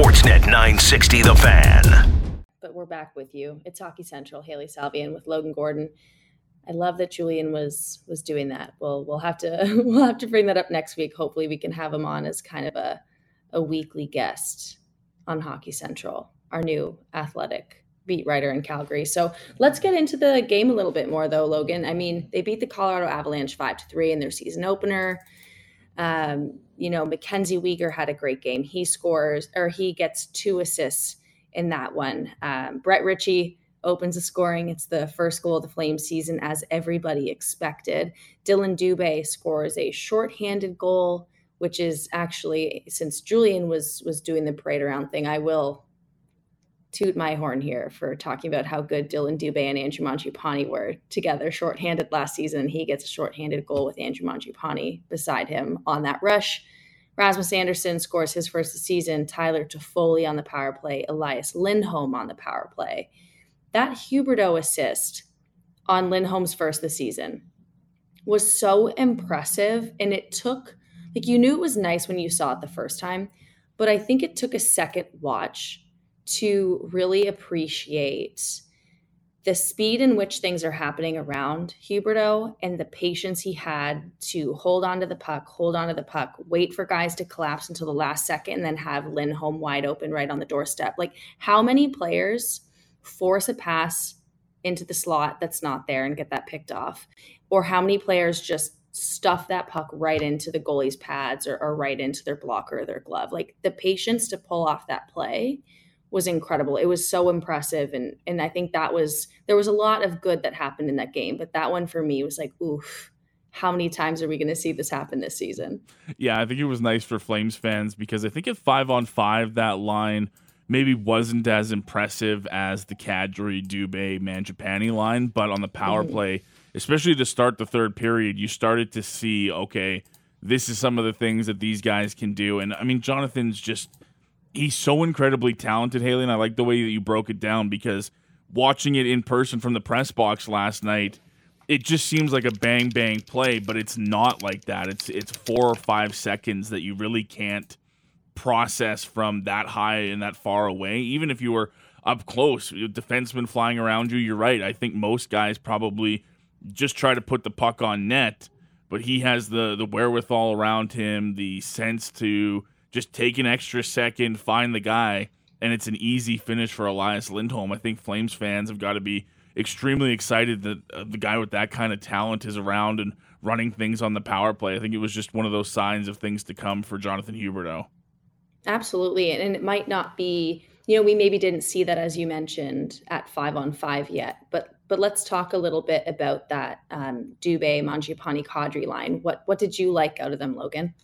Sportsnet 960 The Fan. But we're back with you. It's Hockey Central. Hailey Salvian with Logan Gordon. I love that Julian was was doing that. Well, we'll have to we'll have to bring that up next week. Hopefully, we can have him on as kind of a a weekly guest on Hockey Central, our new athletic beat writer in Calgary. So let's get into the game a little bit more, though, Logan. I mean, they beat the Colorado Avalanche five to three in their season opener. Um, you know, Mackenzie Weegar had a great game. He scores or he gets two assists in that one. Um, Brett Ritchie opens the scoring. It's the first goal of the Flames season, as everybody expected. Dillon Dubé scores a shorthanded goal, which is actually since Julian was was doing the parade around thing. I will toot my horn here for talking about how good Dillon Dubé and Andrew Mangiapane were together shorthanded last season. He gets a shorthanded goal with Andrew Mangiapane beside him on that rush. Rasmus Andersson scores his first season. Tyler Toffoli on the power play. Elias Lindholm on the power play that Huberdeau assist on Lindholm's first this season was so impressive. And it took, like, you knew it was nice when you saw it the first time, but I think it took a second watch to really appreciate the speed in which things are happening around Huberdeau and the patience he had to hold on to the puck, hold on to the puck, wait for guys to collapse until the last second, and then have Lindholm wide open right on the doorstep. Like, how many players force a pass into the slot that's not there and get that picked off? Or how many players just stuff that puck right into the goalie's pads or, or right into their blocker or their glove? Like the patience to pull off that play was incredible. It was so impressive. And and I think that was there was a lot of good that happened in that game. But that one for me was like, oof, how many times are we going to see this happen this season? Yeah, I think it was nice for Flames fans because I think at five on five, that line maybe wasn't as impressive as the Kadri, Dubé, Mangiapane line, but on the power mm-hmm. play, especially to start the third period, you started to see okay, this is some of the things that these guys can do. And I mean, Jonathan's just he's so incredibly talented, Hailey, and I like the way that you broke it down because watching it in person from the press box last night, it just seems like a bang bang play, but it's not like that. It's it's four or five seconds that you really can't process from that high and that far away. Even if you were up close, defenseman flying around you, you're right. I think most guys probably just try to put the puck on net, but he has the the wherewithal around him, the sense to just take an extra second, find the guy, and it's an easy finish for Elias Lindholm. I think Flames fans have got to be extremely excited that uh, the guy with that kind of talent is around and running things on the power play. I think it was just one of those signs of things to come for Jonathan Huberdeau. Absolutely. And it might not be, you know, we maybe didn't see that as you mentioned at five on five yet, but but let's talk a little bit about that um, Dubé, Mangiapane, Kadri line. What what did you like out of them, Logan?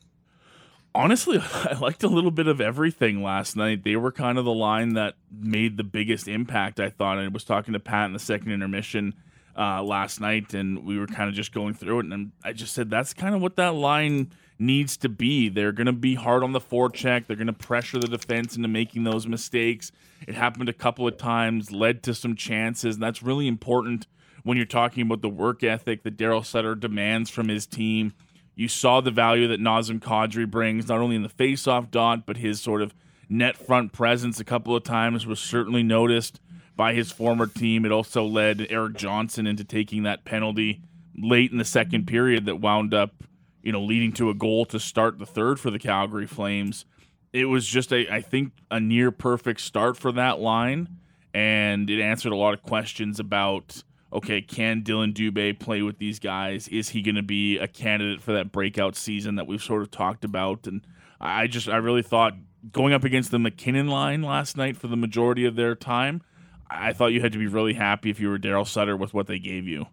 Honestly, I liked a little bit of everything last night. They were kind of the line that made the biggest impact, I thought. I was talking to Pat in the second intermission uh, last night, and we were kind of just going through it, and I just said that's kind of what that line – needs to be. They're going to be hard on the forecheck. They're going to pressure the defense into making those mistakes. It happened a couple of times, led to some chances. And that's really important when you're talking about the work ethic that Darryl Sutter demands from his team. You saw the value that Nazem Kadri brings, not only in the faceoff dot, but his sort of net front presence a couple of times was certainly noticed by his former team. It also led Erik Johnson into taking that penalty late in the second period that wound up you know, leading to a goal to start the third for the Calgary Flames. It was just a, I think, a near perfect start for that line, and it answered a lot of questions about, okay, can Dillon Dubé play with these guys? Is he going to be a candidate for that breakout season that we've sort of talked about? And I just, I really thought going up against the MacKinnon line last night for the majority of their time, I thought you had to be really happy if you were Darryl Sutter with what they gave you.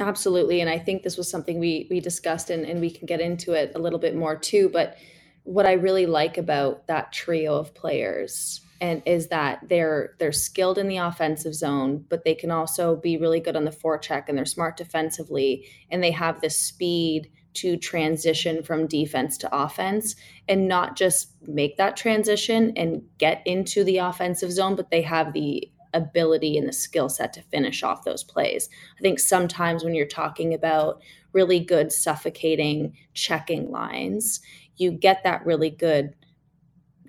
Absolutely. And I think this was something we we discussed and, and we can get into it a little bit more too. But what I really like about that trio of players and is that they're they're skilled in the offensive zone, but they can also be really good on the forecheck and they're smart defensively and they have the speed to transition from defense to offense and not just make that transition and get into the offensive zone, but they have the ability and the skill set to finish off those plays. I think sometimes when you're talking about really good suffocating checking lines, you get that really good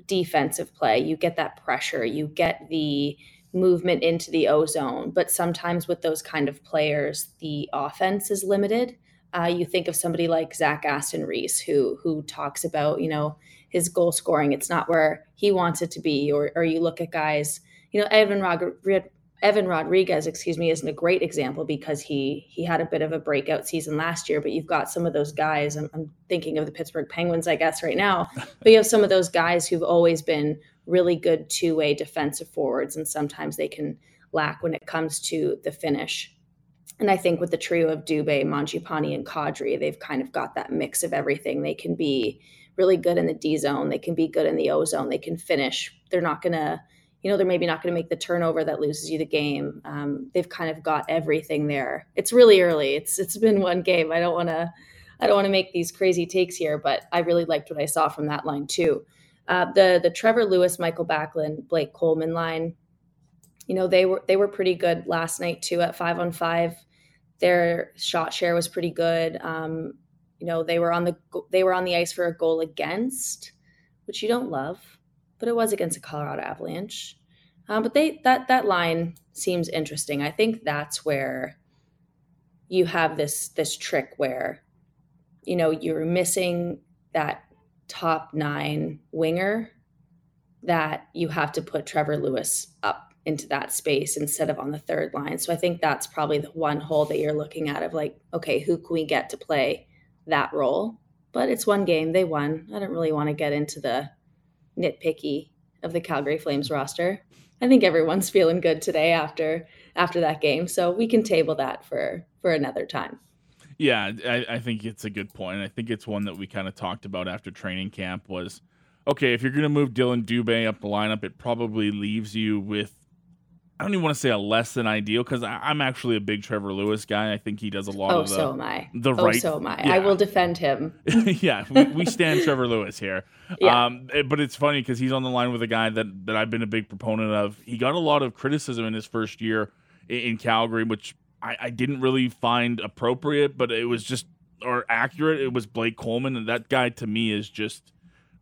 defensive play, you get that pressure, you get the movement into the ozone. But sometimes with those kind of players, the offense is limited. Uh, you think of somebody like Zach Aston Reese, who who talks about you know his goal scoring. It's not where he wants it to be, or or you look at guys, you know Evan Rod- Evan Rodrigues, excuse me, isn't a great example because he he had a bit of a breakout season last year. But you've got some of those guys. I'm, I'm thinking of the Pittsburgh Penguins, I guess, right now. but you have some of those guys who've always been really good two way defensive forwards, and sometimes they can lack when it comes to the finish. And I think with the trio of Dubé, Mangiapane, and Kadri, they've kind of got that mix of everything. They can be really good in the D zone, they can be good in the O zone, they can finish. They're not going to you know they're maybe not going to make the turnover that loses you the game. Um, they've kind of got everything there. It's really early. It's it's been one game. I don't want to I don't want to make these crazy takes here, but I really liked what I saw from that line too. Uh, the the Trevor Lewis, Michael Backlund, Blake Coleman line, you know they were they were pretty good last night too at five on five. Their shot share was pretty good. Um, you know they were on the they were on the ice for a goal against, which you don't love but it was against a Colorado Avalanche. Um, but they that that line seems interesting. I think that's where you have this this trick where you know you're missing that top nine winger that you have to put Trevor Lewis up into that space instead of on the third line. So I think that's probably the one hole that you're looking at of like, okay, who can we get to play that role? But it's one game, they won. I don't really want to get into the nitpicky of the Calgary Flames roster. I think everyone's feeling good today after after that game, so we can table that for for another time. Yeah, I, I think it's a good point. I think it's one that we kind of talked about after training camp was okay, if you're going to move Dillon Dubé up the lineup, it probably leaves you with I don't even want to say a less than ideal because I'm actually a big Trevor Lewis guy. I think he does a lot oh, of the. so am I. The oh, right. so am I. Yeah. I will defend him. yeah, we, we, stand Trevor Lewis here. Yeah. Um, eh, but it's funny because he's on the line with a guy that that I've been a big proponent of. He got a lot of criticism in his first year in, in Calgary, which I, I didn't really find appropriate, but it was just or accurate. It was Blake Coleman, and that guy to me is just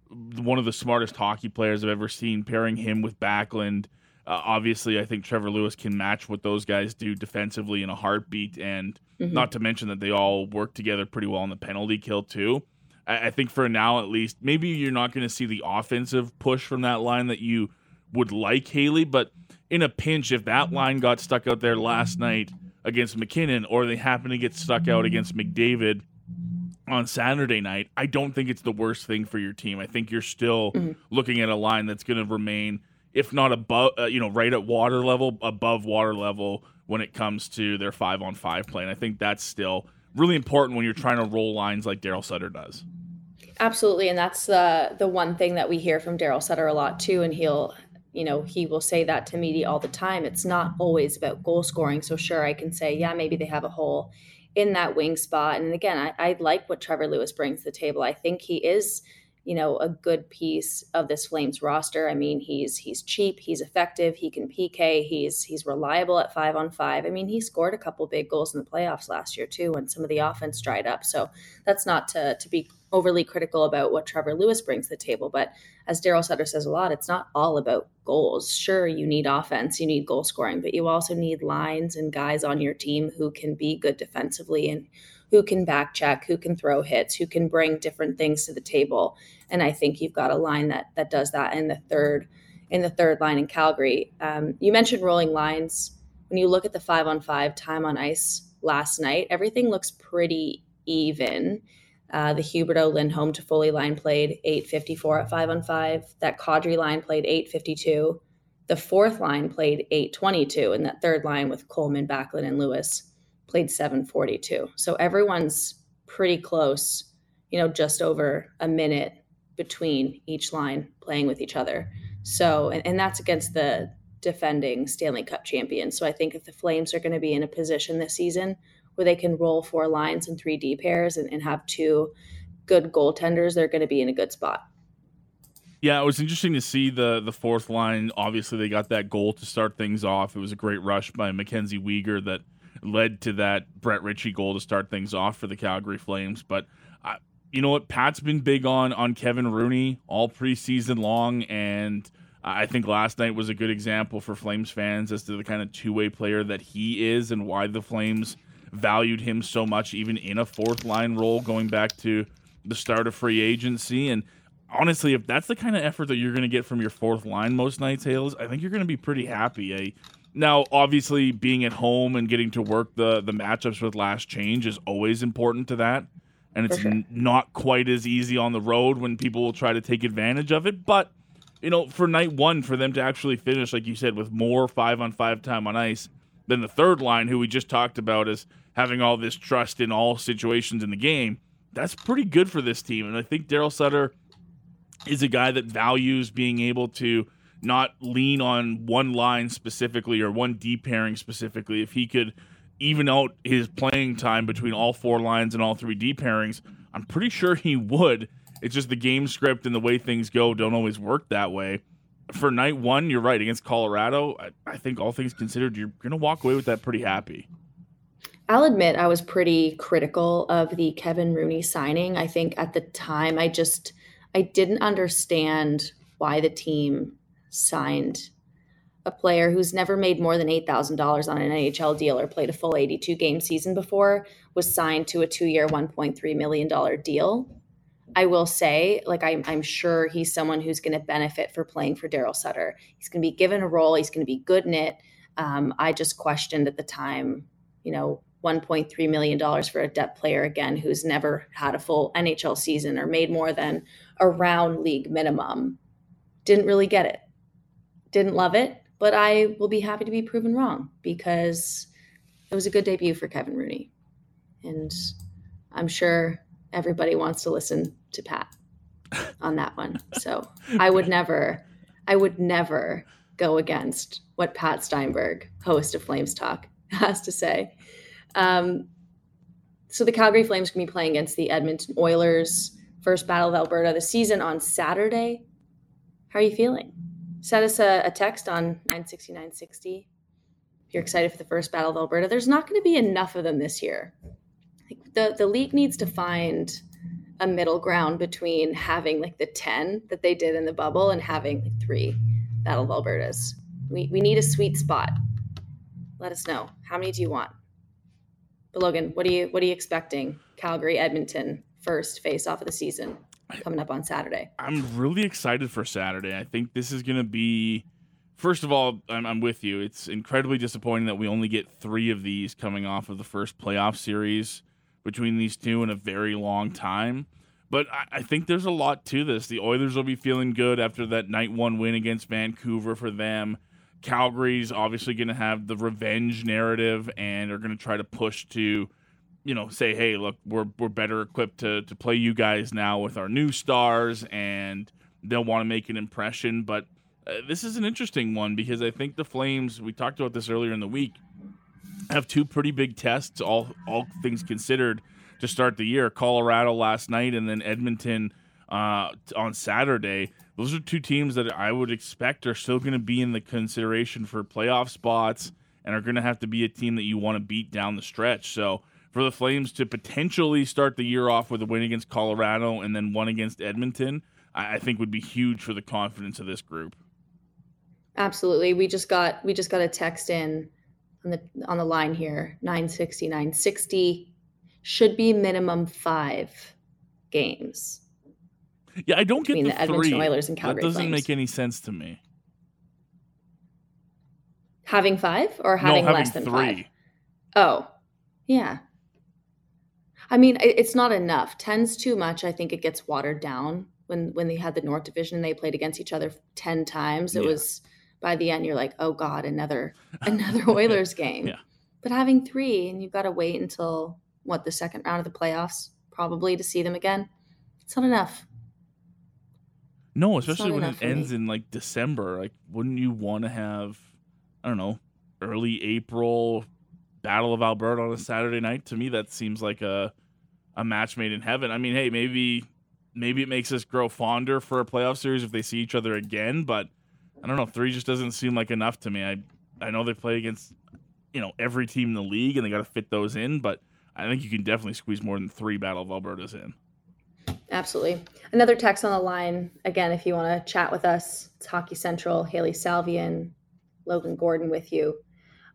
one of the smartest hockey players I've ever seen. Pairing him with Backlund uh, obviously, I think Trevor Lewis can match what those guys do defensively in a heartbeat, and mm-hmm. not to mention that they all work together pretty well on the penalty kill too. I, I think for now, at least, maybe you're not going to see the offensive push from that line that you would like Hailey, but in a pinch, if that line got stuck out there last night against MacKinnon, or they happen to get stuck out against McDavid on Saturday night, I don't think it's the worst thing for your team. I think you're still mm-hmm. looking at a line that's going to remain if not above, uh, you know, right at water level, above water level when it comes to their five on five play. And I think that's still really important when you're trying to roll lines like Darryl Sutter does. Absolutely, and that's the the one thing that we hear from Darryl Sutter a lot too. And he'll, you know, he will say that to me all the time. It's not always about goal scoring. So sure, I can say, yeah, maybe they have a hole in that wing spot. And again, I, I like what Trevor Lewis brings to the table. I think he is you know a good piece of this Flames roster. I mean, he's he's cheap, he's effective, he can PK, he's he's reliable at five on five. I mean, he scored a couple big goals in the playoffs last year too, when some of the offense dried up. So that's not to to be overly critical about what Trevor Lewis brings to the table, but as Darryl Sutter says a lot, it's not all about goals. Sure, you need offense, you need goal scoring, but you also need lines and guys on your team who can be good defensively and who can back check, who can throw hits, who can bring different things to the table. And I think you've got a line that that does that in the third in the third line in Calgary. Um, you mentioned rolling lines. When you look at the five on five time on ice last night, everything looks pretty even. Uh, the Huberdeau Lindholm Toffoli line played 854 at five on five. That Kadri line played 852. The fourth line played 822, and that third line with Coleman, Backlund, and Lewis played 742. So everyone's pretty close, you know, just over a minute between each line playing with each other. So, and, and that's against the defending Stanley Cup champions. So I think if the Flames are going to be in a position this season where they can roll four lines and three D pairs and, and have two good goaltenders, they're going to be in a good spot. Yeah, it was interesting to see the the fourth line. Obviously, they got that goal to start things off. It was a great rush by Mackenzie Weegar that led to that Brett Ritchie goal to start things off for the Calgary Flames. But I, you know what? Pat's been big on on Kevin Rooney all preseason long, and I think last night was a good example for Flames fans as to the kind of two way player that he is and why the Flames valued him so much, even in a fourth line role, going back to the start of free agency. And honestly, if that's the kind of effort that you're going to get from your fourth line most nights, Hales, I think you're going to be pretty happy. Now, obviously, being at home and getting to work the the matchups with last change is always important to that, and it's sure. n- not quite as easy on the road when people will try to take advantage of it. But you know, for night one, for them to actually finish, like you said, with more five on five time on ice than the third line, who we just talked about as having all this trust in all situations in the game, that's pretty good for this team. And I think Darryl Sutter is a guy that values being able to not lean on one line specifically or one D pairing specifically. If he could even out his playing time between all four lines and all three D pairings, I'm pretty sure he would. It's just the game script and the way things go don't always work that way. For night one, you're right. Against Colorado, I, I think all things considered, you're going to walk away with that pretty happy. I'll admit I was pretty critical of the Kevin Rooney signing. I think at the time I just I didn't understand why the team signed a player who's never made more than $8,000 on an NHL deal or played a full 82 game season before was signed to a 2-year 1.3 million dollar deal. I will say, like I'm, I'm sure he's someone who's going to benefit for playing for Darryl Sutter. He's going to be given a role. He's going to be good in it. Um, I just questioned at the time, you know, 1.3 million dollars for a depth player again who's never had a full NHL season or made more than around league minimum. Didn't really get it. Didn't love it, but I will be happy to be proven wrong because it was a good debut for Kevin Rooney. And I'm sure everybody wants to listen to Pat on that one. So I would never, I would never go against what Pat Steinberg, host of Flames Talk, has to say. Um, so the Calgary Flames can be playing against the Edmonton Oilers, first Battle of Alberta the season on Saturday. How are you feeling? Send us a, a text on 96960 if you're excited for the first Battle of Alberta. There's not going to be enough of them this year. The, the league needs to find a middle ground between having like the 10 that they did in the bubble and having like three Battle of Albertas. We, we need a sweet spot. Let us know. How many do you want? But Logan, what are you what are you expecting? Calgary, Edmonton, first face off of the season coming up on Saturday. I'm really excited for Saturday. I think this is going to be. First of all, I'm, I'm, with you. It's incredibly disappointing that we only get three of these coming off of the first playoff series between these two in a very long time. But I, I think there's a lot to this. The Oilers will be feeling good after that night one win against Vancouver for them. Calgary's obviously going to have the revenge narrative and are going to try to push to, you know, say, hey, look, we're we're better equipped to to play you guys now with our new stars, and they'll want to make an impression. But uh, this is an interesting one because I think the Flames. We talked about this earlier in the week. Have two pretty big tests, all all things considered, to start the year. Colorado last night, and then Edmonton uh, on Saturday those are two teams that I would expect are still going to be in the consideration for playoff spots and are going to have to be a team that you want to beat down the stretch. So for the Flames to potentially start the year off with a win against Colorado and then one against Edmonton, I, I think would be huge for the confidence of this group. Absolutely. We just got we just got a text in on the on the line here 960 960 should be minimum 5 games yeah, I don't get the, the Edmonton three. Oilers and Calgary. That doesn't Flames. make any sense to me. Having five or having, no, having less than three. five? Oh, yeah. I mean, it's not enough. Ten's too much. I think it gets watered down. When when they had the North Division, they played against each other ten times. It yeah. was by the end, you're like, oh god, another another Oilers game. Yeah. But having three, and you've got to wait until what the second round of the playoffs probably to see them again. It's not enough. No, especially when it ends me. in like December. Like, wouldn't you want to have, I don't know, early April Battle of Alberta on a Saturday night? To me, that seems like a a match made in heaven. I mean, hey, maybe maybe it makes us grow fonder for a playoff series if they see each other again, but I don't know. Three just doesn't seem like enough to me. I I know they play against you know every team in the league and they got to fit those in, but I think you can definitely squeeze more than three Battle of Albertas in. Absolutely. Another text on the line. Again, if you want to chat with us, it's Hockey Central, Hailey Salvian, Logan Gordon with you.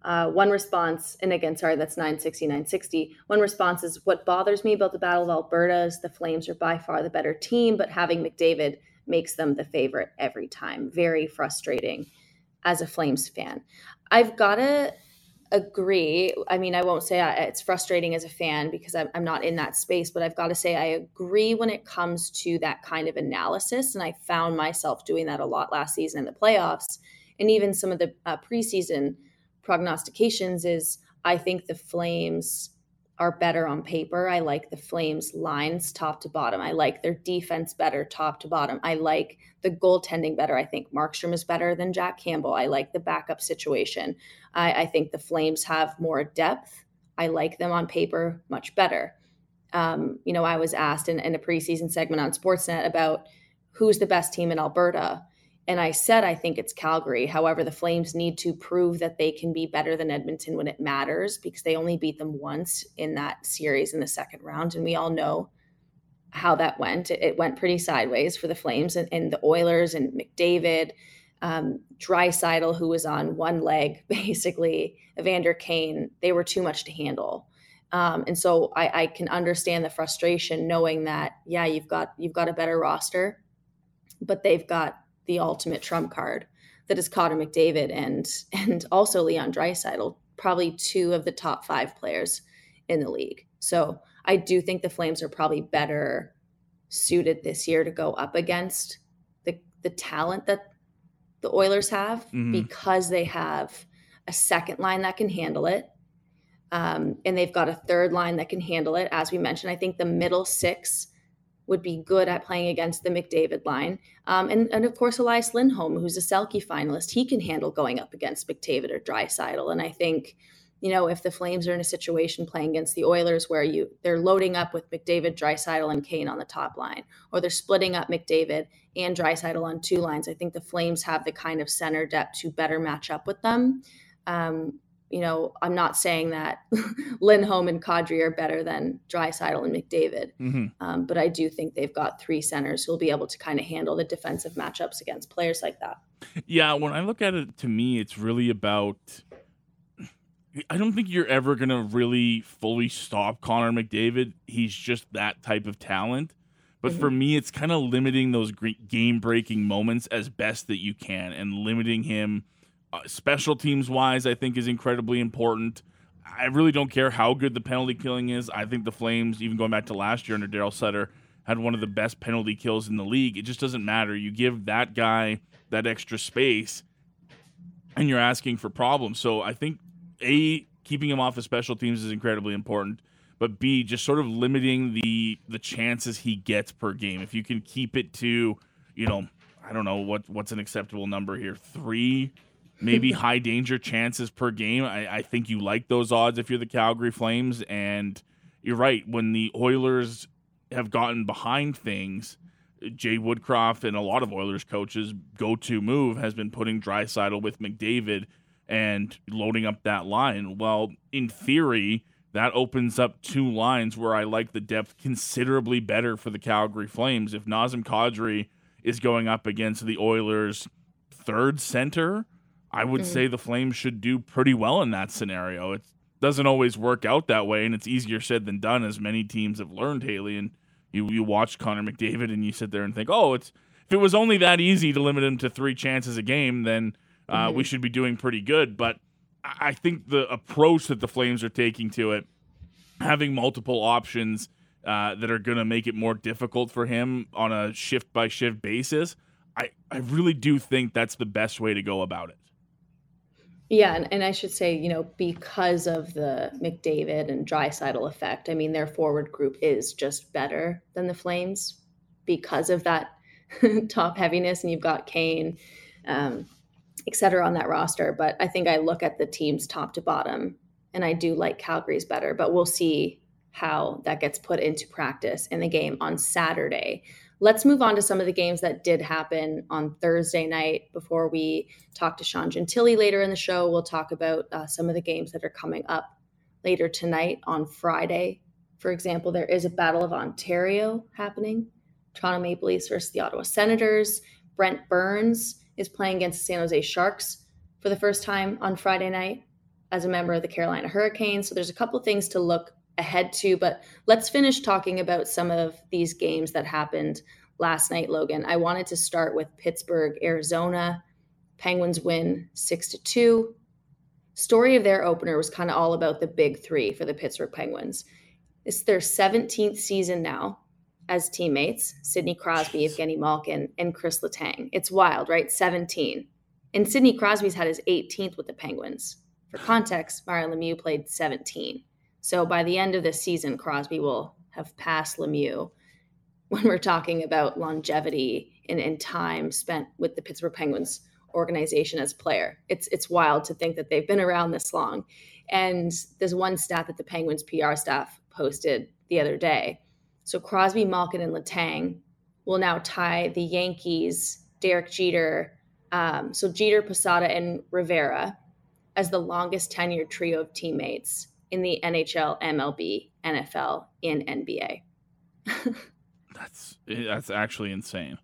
Uh, one response, and again, sorry, that's 960, 960. One response is what bothers me about the Battle of Alberta is the Flames are by far the better team, but having McDavid makes them the favorite every time. Very frustrating as a Flames fan. I've got to agree. I mean, I won't say I, it's frustrating as a fan because I'm, I'm not in that space, but I've got to say I agree when it comes to that kind of analysis. And I found myself doing that a lot last season in the playoffs. And even some of the uh, preseason prognostications is I think the Flames are better on paper. I like the Flames lines top to bottom. I like their defense better top to bottom. I like the goaltending better. I think Markstrom is better than Jack Campbell. I like the backup situation. I, I think the Flames have more depth. I like them on paper much better. Um, you know, I was asked in, in a preseason segment on Sportsnet about who's the best team in Alberta. And I said, I think it's Calgary. However, the Flames need to prove that they can be better than Edmonton when it matters because they only beat them once in that series in the second round. And we all know how that went. It, went pretty sideways for the Flames and, and the Oilers and McDavid, um, who was on one leg, basically, Evander Kane. They were too much to handle. Um, and so I, I can understand the frustration knowing that, yeah, you've got you've got a better roster, but they've got the ultimate trump card that is Connor McDavid and and also Leon Draisaitl, probably two of the top five players in the league. So I do think the Flames are probably better suited this year to go up against the the talent that the Oilers have mm-hmm. because they have a second line that can handle it. Um, and they've got a third line that can handle it. As we mentioned, I think the middle six would be good at playing against the McDavid line. Um, and, and of course, Elias Lindholm, who's a Selke finalist, he can handle going up against McDavid or Draisaitl. And I think, you know, if the Flames are in a situation playing against the Oilers where you they're loading up with McDavid, Draisaitl, and Kane on the top line, or they're splitting up McDavid and Draisaitl on two lines, I think the Flames have the kind of center depth to better match up with them. Um, you know, I'm not saying that Lindholm and Kadri are better than Draisaitl and McDavid, mm-hmm. um, but I do think they've got three centers who'll be able to kind of handle the defensive matchups against players like that. Yeah, when I look at it, to me, it's really about. I don't think you're ever going to really fully stop Connor McDavid. He's just that type of talent. But mm-hmm. for me, it's kind of limiting those game breaking moments as best that you can and limiting him uh, special teams wise, I think is incredibly important. I really don't care how good the penalty killing is. I think the Flames, even going back to last year under Darryl Sutter, had one of the best penalty kills in the league. It just doesn't matter. You give that guy that extra space, and you're asking for problems. So I think a keeping him off of special teams is incredibly important, but b just sort of limiting the the chances he gets per game. If you can keep it to, you know, I don't know what what's an acceptable number here, three maybe high danger chances per game. I, I, think you like those odds if you're the Calgary Flames. And you're right, when the Oilers have gotten behind things, Jay Woodcroft and a lot of Oilers coaches' go to move has been putting Draisaitl with McDavid and loading up that line. Well, in theory, that opens up two lines where I like the depth considerably better for the Calgary Flames. If Nazem Kadri is going up against the Oilers' third center, I would mm-hmm. say the Flames should do pretty well in that scenario. It doesn't always work out that way, and it's easier said than done, as many teams have learned, Hailey. And you you watch Connor McDavid, and you sit there and think, oh, it's if it was only that easy to limit him to three chances a game, then uh, mm-hmm. we should be doing pretty good. But I think the approach that the Flames are taking to it, having multiple options uh, that are going to make it more difficult for him on a shift by shift basis, I, I really do think that's the best way to go about it. Yeah, and, and I should say, you know, because of the McDavid and Draisaitl effect, I mean, their forward group is just better than the Flames because of that top heaviness, and you've got Kane, um, et cetera, on that roster. But I think I look at the teams top to bottom, and I do like Calgary's better, but we'll see how that gets put into practice in the game on Saturday. Let's move on to some of the games that did happen on Thursday night before we talk to Sean Gentille later in the show. We'll talk about uh, some of the games that are coming up later tonight on Friday. For example, there is a Battle of Ontario happening Toronto Maple Leafs versus the Ottawa Senators. Brent Burns is playing against the San Jose Sharks for the first time on Friday night as a member of the Carolina Hurricanes. So there's a couple things to look ahead to, but let's finish talking about some of these games that happened last night, Logan. I wanted to start with Pittsburgh, Arizona. Penguins win 6 to 2. Story of their opener was kind of all about the big 3 for the Pittsburgh Penguins. It's their 17th season now as teammates, Sidney Crosby, Evgeny Malkin, and Chris Letang. It's wild, right? 17. And Sidney Crosby's had his 18th with the Penguins. For context, Mario Lemieux played 17. So by the end of this season, Crosby will have passed Lemieux when we're talking about longevity and, and time spent with the Pittsburgh Penguins organization as a player. It's it's wild to think that they've been around this long. And there's one stat that the Penguins PR staff posted the other day. So Crosby, Malkin, and Letang will now tie the Yankees, Derek Jeter, um, so Jeter, Posada, and Rivera as the longest tenured trio of teammates in the NHL, MLB, NFL, and NBA. that's eh, that's actually insane.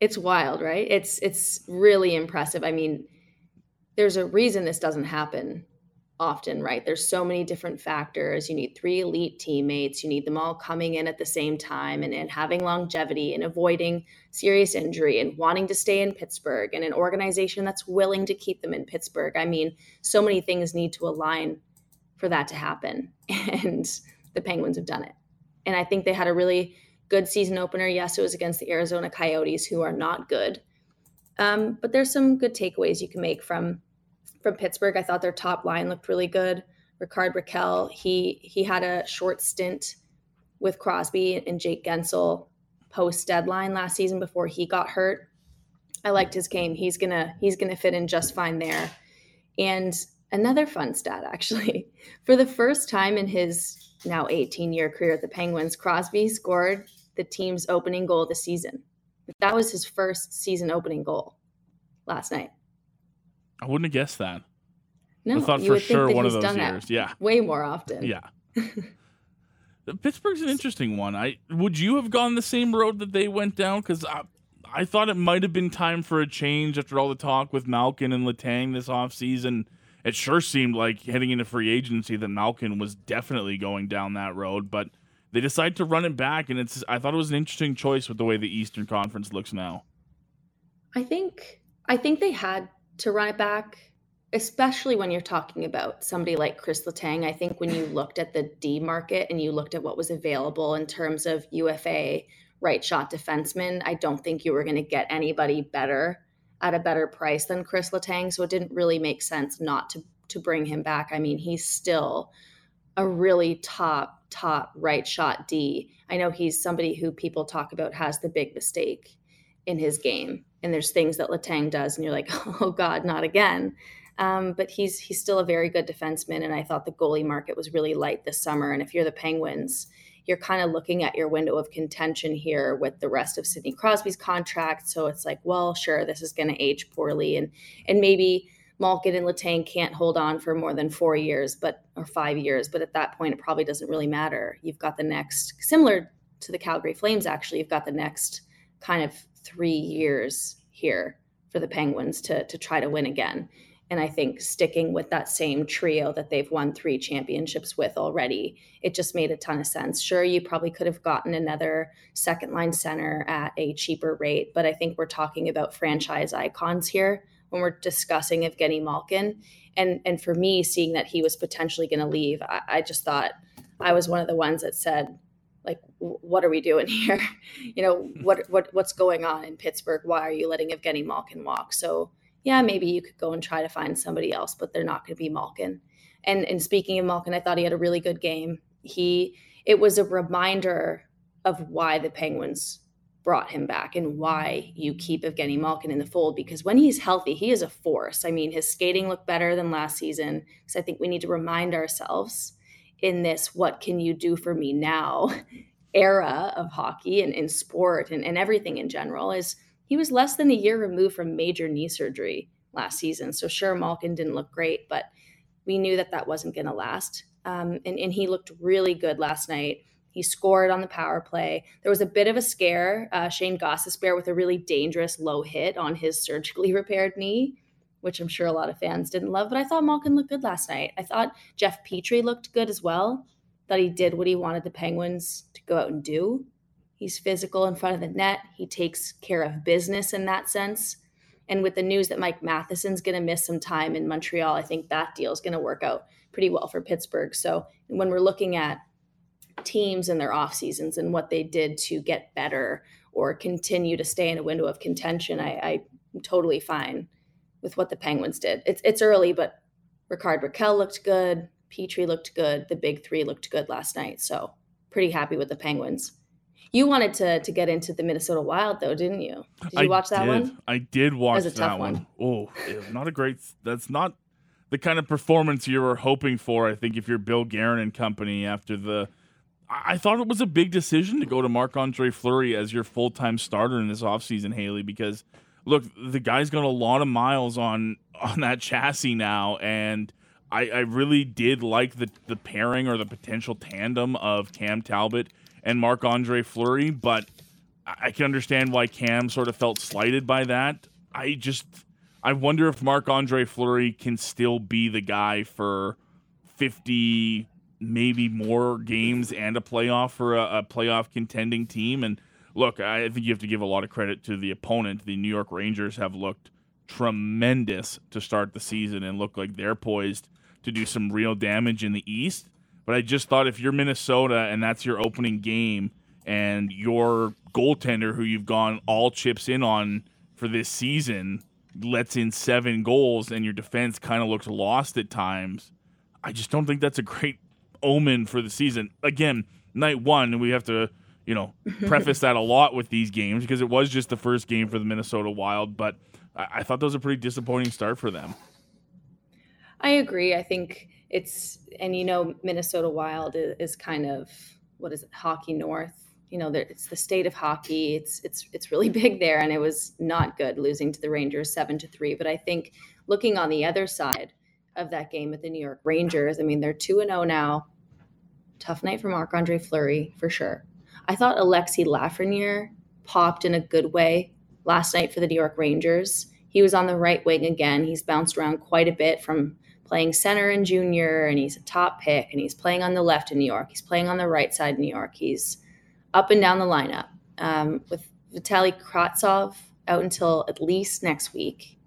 It's wild, right? It's it's really impressive. I mean, there's a reason this doesn't happen often, right? There's so many different factors. You need three elite teammates, you need them all coming in at the same time and, and having longevity and avoiding serious injury and wanting to stay in Pittsburgh and an organization that's willing to keep them in Pittsburgh. I mean, so many things need to align for that to happen. And the Penguins have done it. And I think they had a really good season opener. Yes, it was against the Arizona Coyotes, who are not good. Um, but there's some good takeaways you can make from from Pittsburgh. I thought their top line looked really good. Rickard Rakell, he he had a short stint with Crosby and Jake Guentzel post deadline last season before he got hurt. I liked his game. He's gonna he's gonna fit in just fine there. And another fun stat actually, for the first time in his now 18 year career at the Penguins, Crosby scored the team's opening goal of the season. That was his first season opening goal last night. I wouldn't have guessed that. No, I thought you for would sure one of those done years. that Yeah. way more often. Yeah. Pittsburgh's an interesting one. I would you have gone the same road that they went down? Because I, I thought it might have been time for a change after all the talk with Malkin and Letang this offseason. It sure seemed like heading into free agency that Malkin was definitely going down that road, but they decided to run it back, and it's. I thought it was an interesting choice with the way the Eastern Conference looks now. I think I think they had to run it back, especially when you're talking about somebody like Chris Letang. I think when you looked at the D market and you looked at what was available in terms of UFA right shot defensemen, I don't think you were going to get anybody better at a better price than Chris Letang. So it didn't really make sense not to to bring him back. I mean, he's still a really top top right shot D. I know he's somebody who people talk about has the big mistake in his game and there's things that Letang does, and you're like, oh God, not again. Um, but he's he's still a very good defenseman, and I thought the goalie market was really light this summer. And if you're the Penguins, you're kind of looking at your window of contention here with the rest of Sidney Crosby's contract. So it's like, well, sure, this is going to age poorly, and and maybe Malkin and Letang can't hold on for more than four years, but or five years. But at that point, it probably doesn't really matter. You've got the next, similar to the Calgary Flames, actually, you've got the next kind of three years here for the Penguins to to try to win again. And I think sticking with that same trio that they've won three championships with already, it just made a ton of sense. Sure, you probably could have gotten another second line center at a cheaper rate, but I think we're talking about franchise icons here when we're discussing Evgeny Malkin. And and for me, seeing that he was potentially going to leave, I, I just thought I was one of the ones that said, like what are we doing here you know what what what's going on in pittsburgh why are you letting evgeny malkin walk so yeah maybe you could go and try to find somebody else but they're not going to be malkin. And and speaking of malkin i thought he had a really good game. He it was a reminder of why the penguins brought him back and why you keep evgeny malkin in the fold because when he's healthy he is a force. I mean his skating looked better than last season so i think we need to remind ourselves in this what can you do for me now? Era of hockey and in sport and, and everything in general is he was less than a year removed from major knee surgery last season so sure malkin didn't look great but we knew that that wasn't going to last um, and, and he looked really good last night He scored on the power play. There was a bit of a scare. Uh, Shane Gostisbehere with a really dangerous low hit on his surgically repaired knee, which I'm sure a lot of fans didn't love. But I thought Malkin looked good last night. I thought Jeff Petry looked good as well. That he did what he wanted the Penguins to go out and do. He's physical in front of the net. He takes care of business in that sense. And with the news that Mike Matheson's going to miss some time in Montreal, I think that deal is going to work out pretty well for Pittsburgh. So when we're looking at teams and their off seasons and what they did to get better or continue to stay in a window of contention, I, I'm totally fine with what the Penguins did. It's it's early, but Rickard Rakell looked good. Petry looked good. The big three looked good last night. So pretty happy with the Penguins. You wanted to to get into the Minnesota Wild though, didn't you? Did you I watch that did. one? I did watch That was a that tough one. one. Oh, eh, not a great. That's not the kind of performance you were hoping for. I think if you're Bill Guerin and company after the. I I thought it was a big decision to go to Marc Andre Fleury as your full time starter in this offseason, Hailey, because look, the guy's got a lot of miles on on that chassis now, and I, I really did like the the pairing or the potential tandem of Cam Talbot and Marc Andre Fleury, but I can understand why Cam sort of felt slighted by that. I just I wonder if Marc Andre Fleury can still be the guy for fifty, maybe more games and a playoff for a, a playoff contending team. And look, I think you have to give a lot of credit to the opponent. The New York Rangers have looked tremendous to start the season and look like they're poised to do some real damage in the East. But I just thought if you're Minnesota and that's your opening game and your goaltender who you've gone all chips in on for this season lets in seven goals and your defense kind of looks lost at times, I just don't think that's a great omen for the season. Again, night one, and we have to, you know, preface that a lot with these games because it was just the first game for the Minnesota Wild, but I, I thought that was a pretty disappointing start for them. I agree. I think it's and you know Minnesota Wild is, is kind of what is it hockey north. You know, there- it's the state of hockey. It's it's it's really big there, and it was not good losing to the Rangers seven to three. But I think looking on the other side of that game with the New York Rangers, I mean they're two and zero now. Tough night for Marc Andre Fleury for sure. I thought Alexi Lafreniere popped in a good way last night for the New York Rangers. He was on the right wing again. He's bounced around quite a bit from playing center in junior, and he's a top pick, and he's playing on the left in New York. He's playing on the right side in New York. He's up and down the lineup um, with Vitali Kravtsov out until at least next week.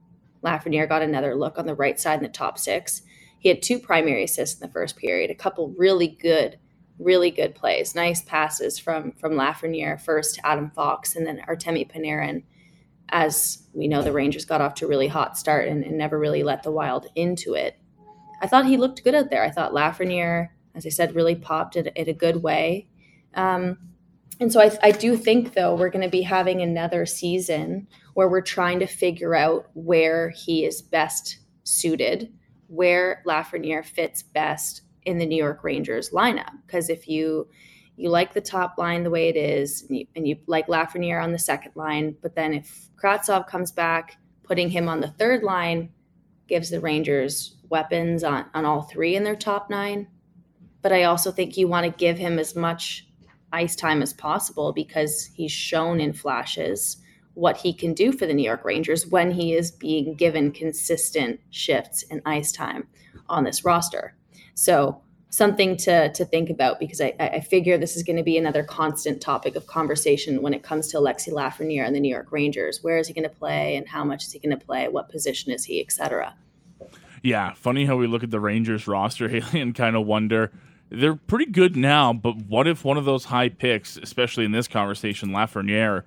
Lafreniere got another look on the right side in the top six. He had two primary assists in the first period, a couple really good, really good plays, nice passes from from Lafreniere first to Adam Fox and then Artemi Panarin. As we know, the Rangers got off to a really hot start and, and never really let the Wild into it. I thought he looked good out there. I thought Lafreniere, as I said, really popped it in a good way. Um, and so I, I do think, though, we're going to be having another season where we're trying to figure out where he is best suited, where Lafreniere fits best in the New York Rangers lineup. Because if you you like the top line the way it is, and you, and you like Lafreniere on the second line, but then if Kravtsov comes back, putting him on the third line gives the Rangers weapons on, on all three in their top nine. But I also think you want to give him as much ice time as possible because he's shown in flashes what he can do for the New York Rangers when he is being given consistent shifts and ice time on this roster. So something to to think about because I, I figure this is going to be another constant topic of conversation when it comes to Alexi Lafreniere and the New York Rangers. Where is he going to play and how much is he going to play? What position is he, etc. Yeah, funny how we look at the Rangers roster, Hailey, and kind of wonder they're pretty good now, but what if one of those high picks, especially in this conversation, Lafreniere,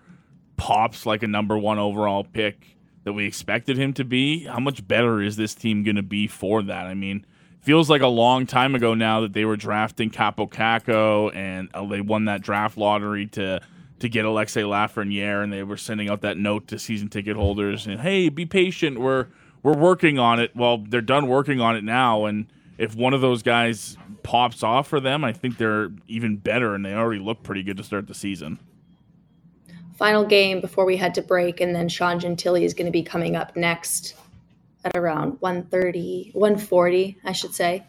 pops like a number one overall pick that we expected him to be? How much better is this team going to be for that? I mean, feels like a long time ago now that they were drafting Kaapo Kakko and uh, they won that draft lottery to to get Alexei Lafreniere, and they were sending out that note to season ticket holders and hey, be patient, we're we're working on it. Well, they're done working on it now, and if one of those guys pops off for them, I think they're even better, and they already look pretty good to start the season. Final game before we head to break, and then Sean Gentille is going to be coming up next at around 130, 140, I should say,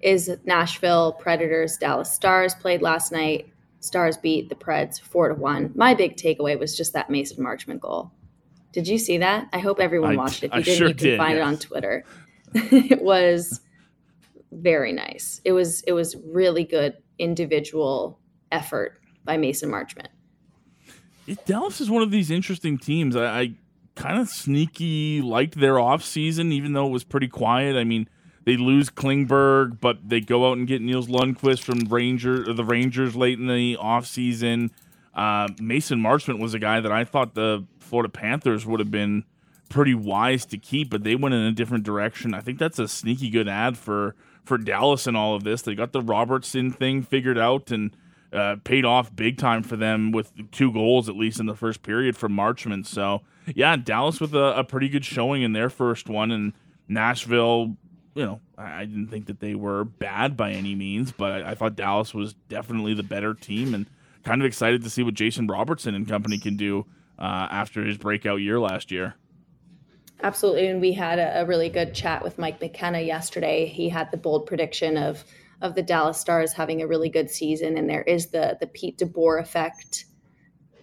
is Nashville Predators Dallas Stars played last night. Stars beat the Preds four to one. My big takeaway was just that Mason Marchment goal. Did you see that? I hope everyone I- watched it. If I you didn't, sure you can did, find it on. Twitter. it was very nice. It was it was really good individual effort by Mason Marchment. It, Dallas is one of these interesting teams. I, I kind of sneaky liked their offseason, even though it was pretty quiet. I mean, they lose Klingberg, but they go out and get Nils Lundkvist from Ranger the Rangers late in the offseason. Uh, Mason Marchment was a guy that I thought the Florida Panthers would have been pretty wise to keep, but they went in a different direction. I think that's a sneaky good add for for Dallas and all of this. They got the Robertson thing figured out and uh, paid off big time for them with two goals at least in the first period from Marchment. So yeah, Dallas with a, a pretty good showing in their first one, and Nashville. You know, I didn't think that they were bad by any means, but I, I thought Dallas was definitely the better team, and kind of excited to see what Jason Robertson and company can do uh, after his breakout year last year. Absolutely, and we had a, a really good chat with Mike McKenna yesterday. He had the bold prediction of of the Dallas Stars having a really good season, and there is the the Pete DeBoer effect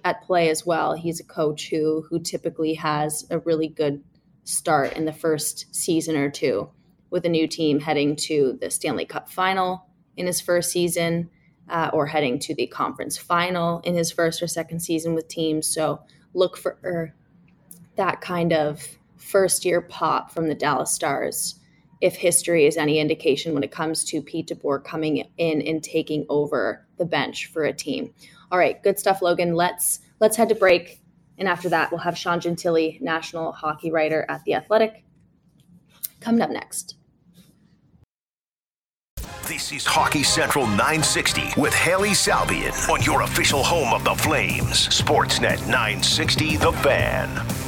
at play as well. He's a coach who who typically has a really good start in the first season or two with a new team heading to the Stanley Cup final in his first season, uh, or heading to the conference final in his first or second season with teams. So look for that kind of first year pop from the Dallas Stars if history is any indication when it comes to Pete DeBoer coming in and taking over the bench for a team. All right, good stuff, Logan. Let's let's head to break, and after that, we'll have Sean Gentille, national hockey writer at the Athletic, coming up next. This is Hockey Central 960 with Hailey Salvian on your official home of the Flames. Sportsnet 960 The Fan.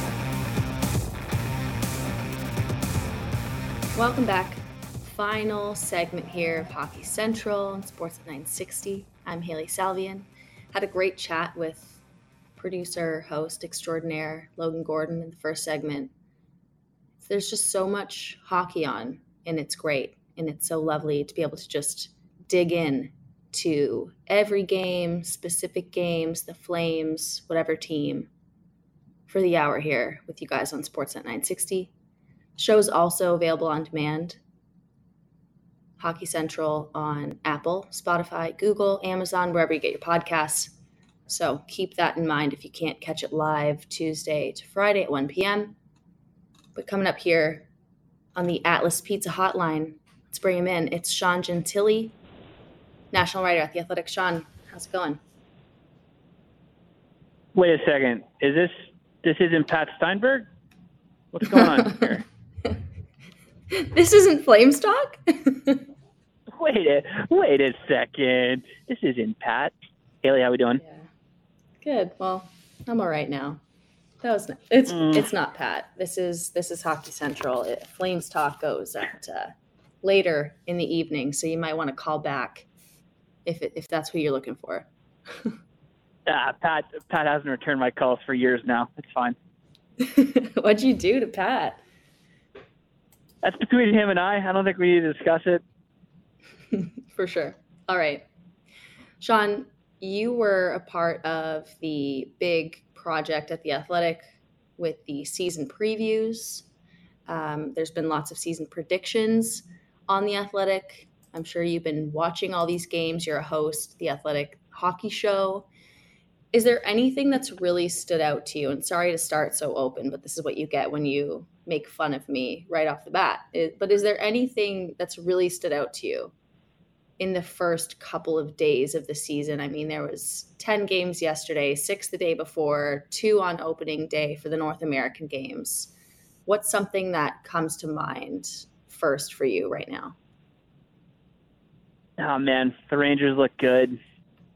Welcome back. Final segment here of Hockey Central and Sportsnet 960. I'm Hailey Salvian. Had a great chat with producer, host extraordinaire Logan Gordon in the first segment. There's just so much hockey on, and it's great. And it's so lovely to be able to just dig in to every game, specific games, the Flames, whatever team for the hour here with you guys on Sportsnet 960. Show is also available on demand. Hockey Central on Apple, Spotify, Google, Amazon, wherever you get your podcasts. So keep that in mind if you can't catch it live Tuesday to Friday at 1 p.m. But coming up here on the Atlas Pizza Hotline, let's bring him in. It's Sean Gentille, national writer at The Athletic. Sean, how's it going? Wait a second. Is this this isn't Pat Steinberg? What's going on here? This isn't Flames talk? Wait a wait a second. This isn't Pat. Hailey, how are we doing? Yeah. Good. Well, I'm all right now. That was it's Mm. it's not Pat. This is this is Hockey Central. It, Flames talk goes at uh, later in the evening, so you might want to call back if it, if that's who you're looking for. Ah, Pat Pat hasn't returned my calls for years now. It's fine. What'd you do to Pat? That's between him and I. I don't think we need to discuss it. For sure. All right. Sean, you were a part of the big project at the Athletic with the season previews. Um, there's been lots of season predictions on the Athletic. I'm sure you've been watching all these games. You're a host, the Athletic Hockey Show. Is there anything that's really stood out to you? And sorry to start so open, but this is what you get when you make fun of me right off the bat. But is there anything that's really stood out to you in the first couple of days of the season. I mean, there was 10 games yesterday, 6 the day before, 2 on opening day for the North American games. What's something that comes to mind first for you right now? Oh man, the Rangers look good.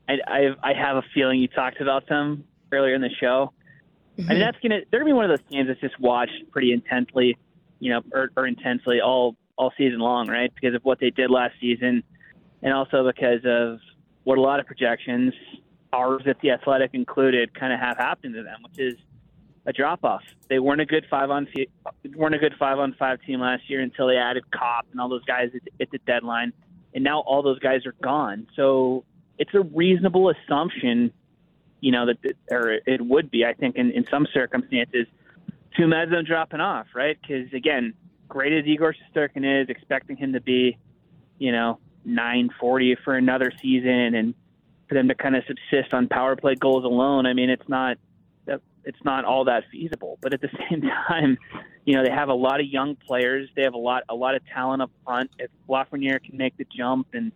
I I, I have a feeling you talked about them earlier in the show. I mean, mm-hmm. that's gonna they're gonna be one of those games that's just watched pretty intensely, you know, or, or intensely all all season long, right? Because of what they did last season, and also because of what a lot of projections, ours at the Athletic included, kind of have happened to them, which is a drop off. They weren't a good five on weren't a good five on five team last year until they added Copp and all those guys at, at the deadline, and now all those guys are gone. So it's a reasonable assumption, you know, that, or it would be, I think, in, in some circumstances, to Medvedev dropping off, right? Because again, great as Igor Shesterkin is, expecting him to be, you know, 940 for another season, and for them to kind of subsist on power play goals alone, I mean, it's not it's not all that feasible. But at the same time, you know, they have a lot of young players. They have a lot a lot of talent up front. If Lafreniere can make the jump and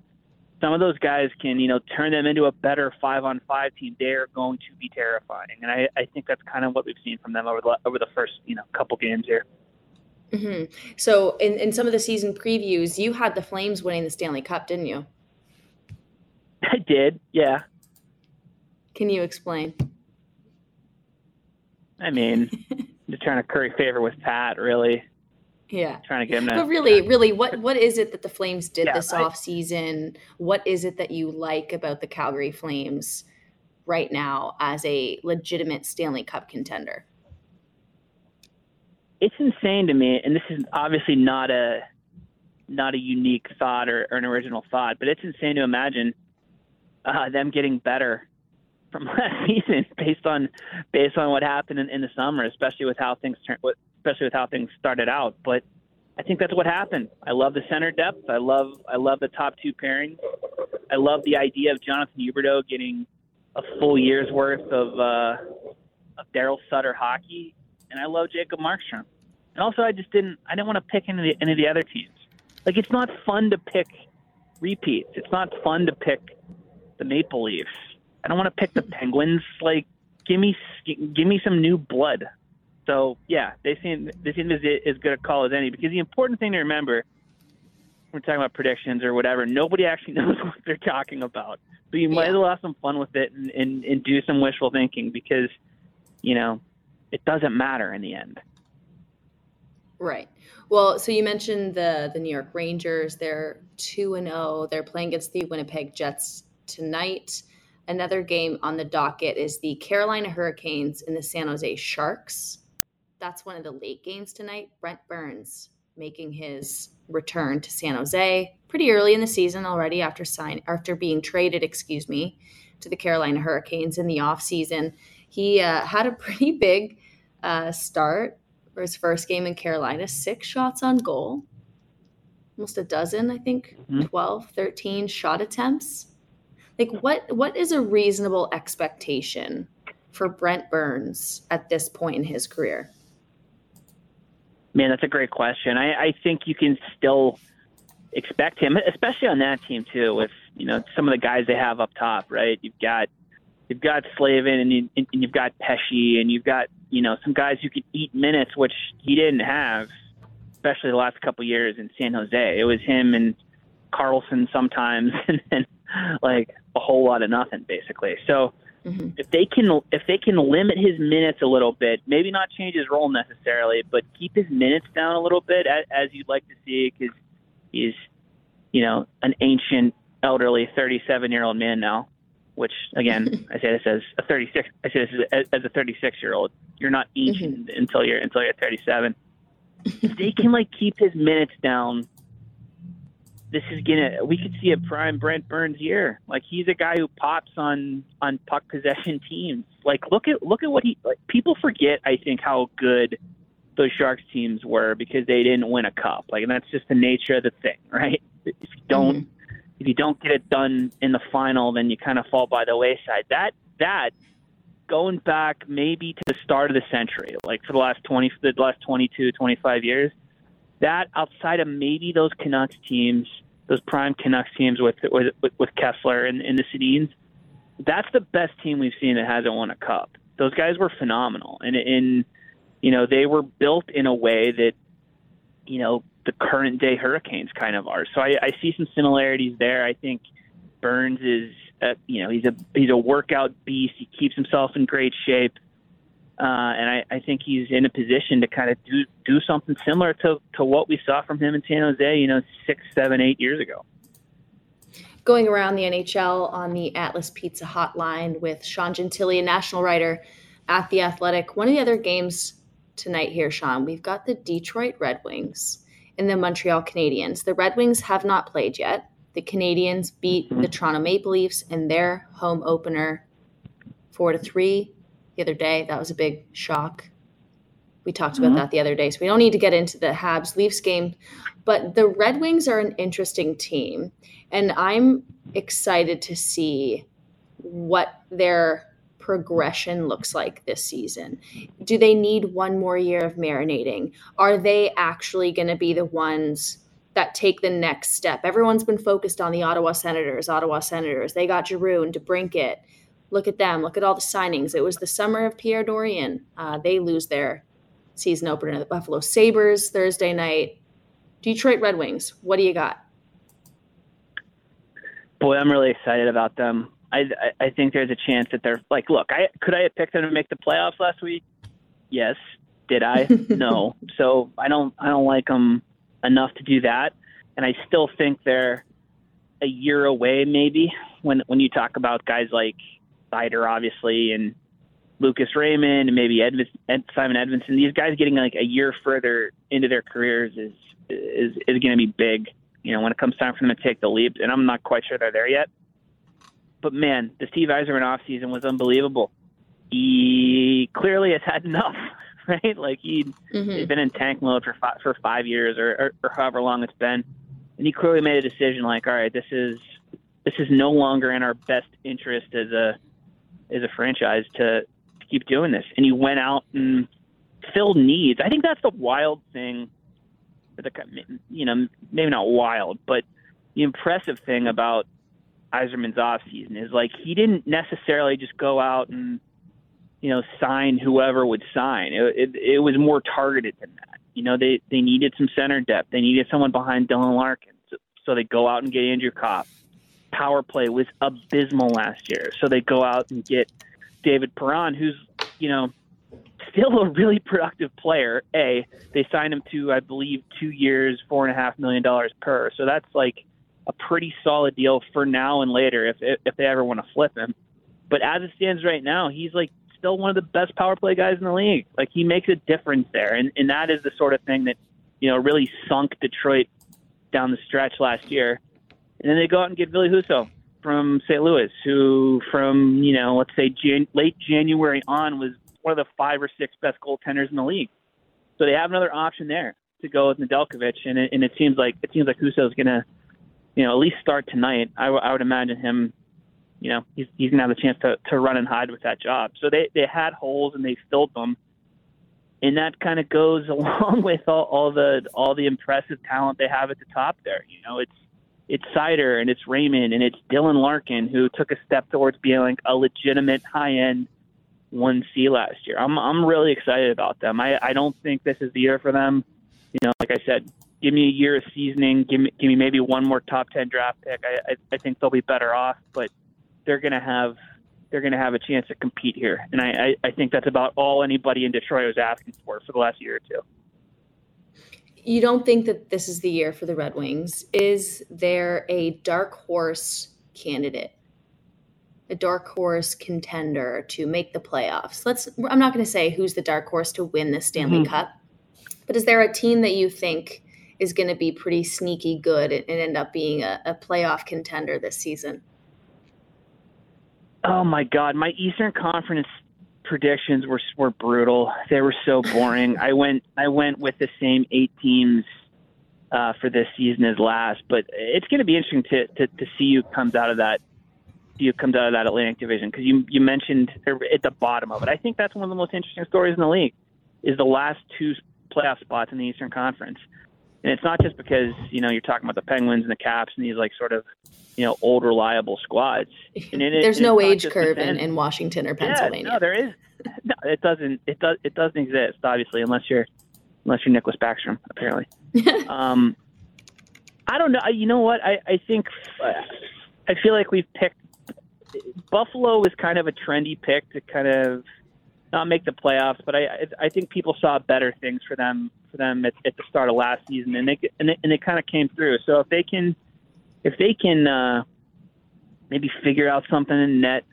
some of those guys can, you know, turn them into a better five on five team, they're going to be terrifying. And I, I think that's kind of what we've seen from them over the over the first, you know, couple games here. Mm-hmm. So in, in some of the season previews, you had the Flames winning the Stanley Cup, didn't you? I did, yeah. Can you explain? I mean, just trying to curry favor with Pat, really. Yeah. Trying to get him to. But really, really, what what is it that the Flames did Yeah, this I- off season? What is it that you like about the Calgary Flames right now as a legitimate Stanley Cup contender? it's insane to me, and this is obviously not a not a unique thought or, or an original thought, but it's insane to imagine uh, them getting better from last season based on based on what happened in, in the summer, especially with how things turned, especially with how things started out. But I think that's what happened. I love the center depth. I love I love the top two pairings. I love the idea of Jonathan Huberdeau getting a full year's worth of uh, of Darryl Sutter hockey and I love Jacob Markstrom. And also, I just didn't I didn't want to pick any of the, any of the other teams. Like it's not fun to pick repeats. It's not fun to pick the Maple Leafs. I don't want to pick the Penguins. Like give me give me some new blood. So yeah, they seem they seem as, as good a call as any. Because the important thing to remember, when we're talking about predictions or whatever, nobody actually knows what they're talking about. So you might Yeah. as well have some fun with it and, and, and do some wishful thinking because, you know, it doesn't matter in the end. Right. Well, so you mentioned the the New York Rangers. They're two and zero. They're playing against the Winnipeg Jets tonight. Another game on the docket is the Carolina Hurricanes and the San Jose Sharks. That's one of the late games tonight. Brent Burns making his return to San Jose pretty early in the season already after sign after being traded, excuse me, to the Carolina Hurricanes in the offseason. He uh, had a pretty big uh, start for his first game in Carolina, six shots on goal, almost a dozen, I think, Mhm. 12, 13 shot attempts. Like what what is a reasonable expectation for Brent Burns at this point in his career? Man, that's a great question. I, I think you can still expect him, especially on that team too, with you know some of the guys they have up top. Right, you've got you've got Slavin and, you, and you've got Pesce and you've got you know some guys who could eat minutes, which he didn't have, especially the last couple of years in San Jose. It was him and Karlsson sometimes, and then like a whole lot of nothing basically. So Mhm. if they can if they can limit his minutes a little bit, maybe not change his role necessarily, but keep his minutes down a little bit as, as you'd like to see, because he's you know an ancient, elderly, 37 year old man now. Which again, I say this as a 36. I say this as, as a 36 year old. You're not ancient until you're until you're 37. if they can like keep his minutes down, this is gonna we could see a prime Brent Burns year. Like he's a guy who pops on on puck possession teams. Like look at look at what he like people forget I think how good those Sharks teams were because they didn't win a cup. Like and that's just the nature of the thing, right? If you don't mm-hmm. if you don't get it done in the final then you kind of fall by the wayside. That that going back maybe to the start of the century, like for the last 20 the last 22 25 years, that outside of maybe those Canucks teams, those prime Canucks teams with with, with Kesler and, and the Sedins, that's the best team we've seen that hasn't won a cup. Those guys were phenomenal, and in you know they were built in a way that you know the current day Hurricanes kind of are. So I, I see some similarities there. I think Burns is uh, you know he's a he's a workout beast. He keeps himself in great shape. Uh, and I, I think he's in a position to kind of do do something similar to, to what we saw from him in San Jose, you know, six, seven, eight years ago. Going around the NHL on the Atlas Pizza Hotline with Sean Gentille, a national writer at the Athletic. One of the other games tonight here, Sean, we've got the Detroit Red Wings and the Montreal Canadiens. The Red Wings have not played yet. The Canadiens beat the Toronto Maple Leafs in their home opener four to three the other day. That was a big shock. We talked about mm-hmm. that the other day. So we don't need to get into the Habs Leafs game, but the Red Wings are an interesting team. And I'm excited to see what their progression looks like this season. Do they need one more year of marinating? Are they actually going to be the ones that take the next step? Everyone's been focused on the Ottawa Senators, Ottawa Senators. They got Giroux and DeBrincat. Look at them. Look at all the signings. It was the summer of Pierre Dorion. Uh, they lose their season opener to the Buffalo Sabres Thursday night. Detroit Red Wings. What do you got? Boy, I'm really excited about them. I, I think there's a chance that they're like, look, I could I have picked them to make the playoffs last week? Yes. Did I? no. So I don't I don't like them enough to do that, and I still think they're a year away maybe when when you talk about guys like Seider, obviously, and Lucas Raymond and maybe Ed, Ed, Simon Edvinsson. These guys getting like a year further into their careers is is is going to be big. You know, when it comes time for them to take the leap, and I'm not quite sure they're there yet. But man, the Steve Yzerman offseason was unbelievable. He clearly has had enough, right? Like he, mm-hmm. he's been in tank mode for five, for five years or, or, or however long it's been, and he clearly made a decision like, all right, this is this is no longer in our best interest as a as a franchise to, to keep doing this. And he went out and filled needs. I think that's the wild thing. The you know maybe not wild, but the impressive thing about Yzerman's offseason is like he didn't necessarily just go out and you know sign whoever would sign. It, it, it was more targeted than that. You know they they needed some center depth. They needed someone behind Dylan Larkin, so, so they go out and get Andrew Copp. Power play was abysmal last year, so they go out and get David Perron, who's you know still a really productive player. A they signed him to I believe two years, four and a half million dollars per. So that's like a pretty solid deal for now and later if if they ever want to flip him. But as it stands right now, he's like still one of the best power play guys in the league. Like he makes a difference there, and and that is the sort of thing that you know really sunk Detroit down the stretch last year. And then they go out and get Ville Husso from St. Louis, who from you know let's say Jan- late January on was one of the five or six best goaltenders in the league. So they have another option there to go with Nedeljkovic, and it, and it seems like it seems like Husso is going to you know, at least start tonight. I, w- I would imagine him, you know, he's, he's going to have a chance to, to run and hide with that job. So they, they had holes and they filled them. And that kind of goes along with all, all the all the impressive talent they have at the top there. You know, it's it's Seider and it's Raymond and it's Dylan Larkin who took a step towards being like a legitimate high end one C last year. I'm I'm really excited about them. I, I don't think this is the year for them. You know, like I said, give me a year of seasoning, give me give me maybe one more top ten draft pick. I I, I think they'll be better off, but they're gonna have they're gonna have a chance to compete here, and I, I, I think that's about all anybody in Detroit was asking for for the last year or two. You don't think that this is the year for the Red Wings? Is there a dark horse candidate? a dark horse contender to make the playoffs. Let's I'm not going to say who's the dark horse to win the Stanley mm-hmm. Cup, but is there a team that you think is going to be pretty sneaky good and, end up being a, a playoff contender this season? Oh my God, my Eastern Conference predictions were were brutal. They were so boring. I went I went with the same eight teams uh, for this season as last, but it's going to be interesting to, to to see who comes out of that who comes out of that Atlantic Division because you you mentioned at the bottom of it. I think that's one of the most interesting stories in the league is the last two playoff spots in the Eastern Conference. And it's not just because you know you're talking about the Penguins and the Caps and these like sort of you know old reliable squads. And it, There's no age curve in, in Washington or Pennsylvania. Yeah, no, there is. No, it doesn't. It does. It doesn't exist obviously unless you're unless you're Nicklas Backstrom apparently. um, I don't know. You know what? I I think I feel like we've picked Buffalo is kind of a trendy pick to kind of not make the playoffs, but I I think people saw better things for them for them at, at the start of last season, and they and they, and they kind of came through. So if they can if they can uh, maybe figure out something in net,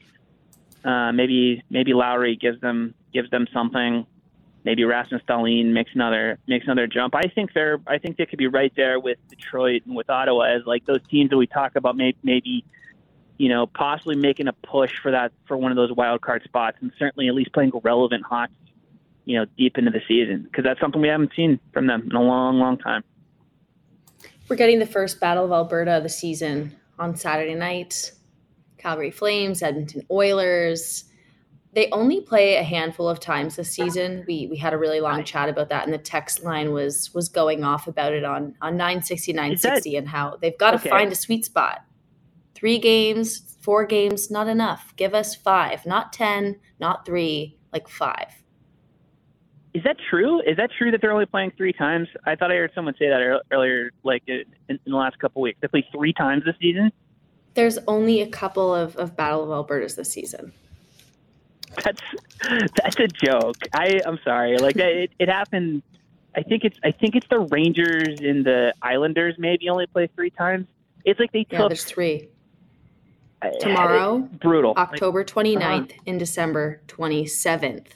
uh, maybe maybe Lowry gives them gives them something. maybe Rasmus Dahlin makes another makes another jump. I think they're I think they could be right there with Detroit and with Ottawa as like those teams that we talk about maybe maybe you know possibly making a push for that for one of those wild card spots and certainly at least playing relevant hockey you know deep into the season because that's something we haven't seen from them in a long long time. We're getting the first Battle of Alberta of the season on Saturday night. Calgary Flames, Edmonton Oilers they only play a handful of times this season. We we had a really long chat about that, and the text line was was going off about it on on 960, 960 and how they've got to okay. find a sweet spot. Three games, four games, not enough. Give us five, not ten, not three, like five. Is that true? Is that true that they're only playing three times? I thought I heard someone say that earlier, like in, in the last couple weeks. They play three times this season. There's only a couple of, of Battle of Alberta's this season that's that's a joke. I I'm sorry. Like that, it, it happened. I think it's I think it's the Rangers and the Islanders maybe only play three times. It's like they took. Yeah, there's three. Tomorrow, brutal. October 29th uh-huh. and December 27th.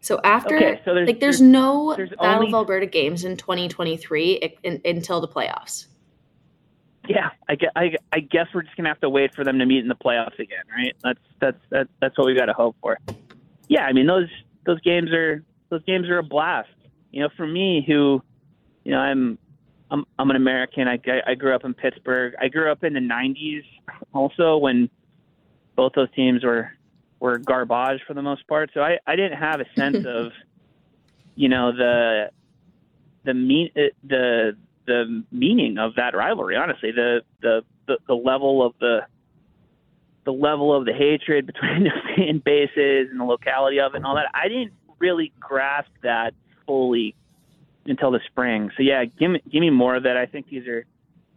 So after, okay, so there's, like, there's, there's no there's Battle only, of Alberta games in 2023 in, in, until the playoffs. Yeah, I guess, I, I guess we're just gonna have to wait for them to meet in the playoffs again, right? That's that's that, that's what we got to hope for. Yeah, I mean those those games are those games are a blast. You know, for me, who, you know, I'm I'm I'm an American. I I grew up in Pittsburgh. I grew up in the '90s, also when both those teams were were garbage for the most part. So I I didn't have a sense of, you know, the the mean uh, the the meaning of that rivalry. Honestly, the the the, the level of the the level of the hatred between the fan bases and the locality of it and all that. I didn't really grasp that fully until the spring. So yeah, give me give me more of that. I think these are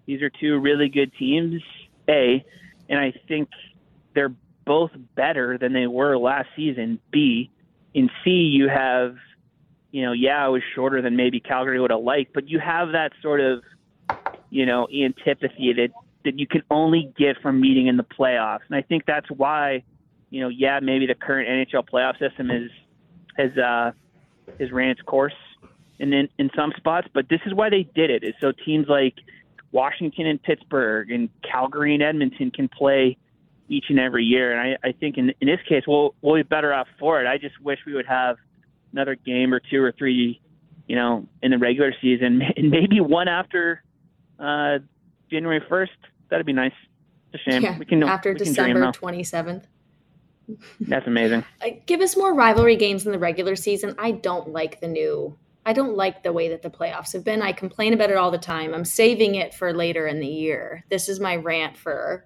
these are two really good teams. A, and I think they're both better than they were last season. B, in C, you have you know, yeah, it was shorter than maybe Calgary would have liked, but you have that sort of, you know, antipathy that that you can only get from meeting in the playoffs. And I think that's why, you know, yeah, maybe the current NHL playoff system is has uh has ran its course in, in in some spots, but this is why they did it. Is so teams like Washington and Pittsburgh and Calgary and Edmonton can play each and every year. And I, I think in in this case we'll we'll be better off for it. I just wish we would have another game or two or three, you know, in the regular season, and maybe one after uh, January first. That'd be nice. It's a shame. Yeah, we can after we December twenty seventh. That's amazing. Give us more rivalry games in the regular season. I don't like the new. I don't like the way that the playoffs have been. I complain about it all the time. I'm saving it for later in the year. This is my rant for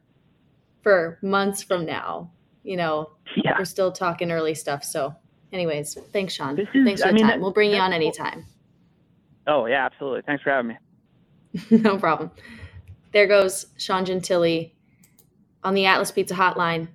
for months from now. You know, yeah. we're still talking early stuff, so Anyways, thanks, Sean. Is, thanks for I the mean, time. We'll bring you on anytime. Oh yeah, absolutely. Thanks for having me. no problem. There goes Sean Gentille on the Atlas Pizza Hotline.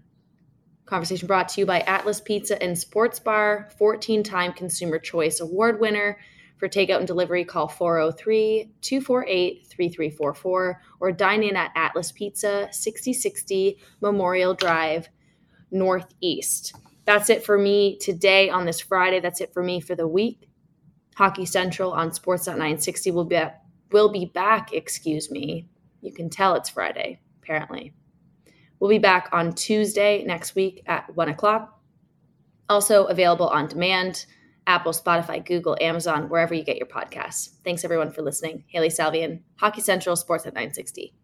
Conversation brought to you by Atlas Pizza and Sports Bar, 14 time Consumer Choice Award winner. For takeout and delivery, call 403 248 3344 or dine in at Atlas Pizza, 6060 Memorial Drive, Northeast. That's it for me today on this Friday. That's it for me for the week. Hockey Central on Sportsnet 960 will be will be back. Excuse me. You can tell it's Friday. Apparently, we'll be back on Tuesday next week at one o'clock. Also available on demand. Apple, Spotify, Google, Amazon, wherever you get your podcasts. Thanks everyone for listening. Hailey Salvian, Hockey Central, Sportsnet 960.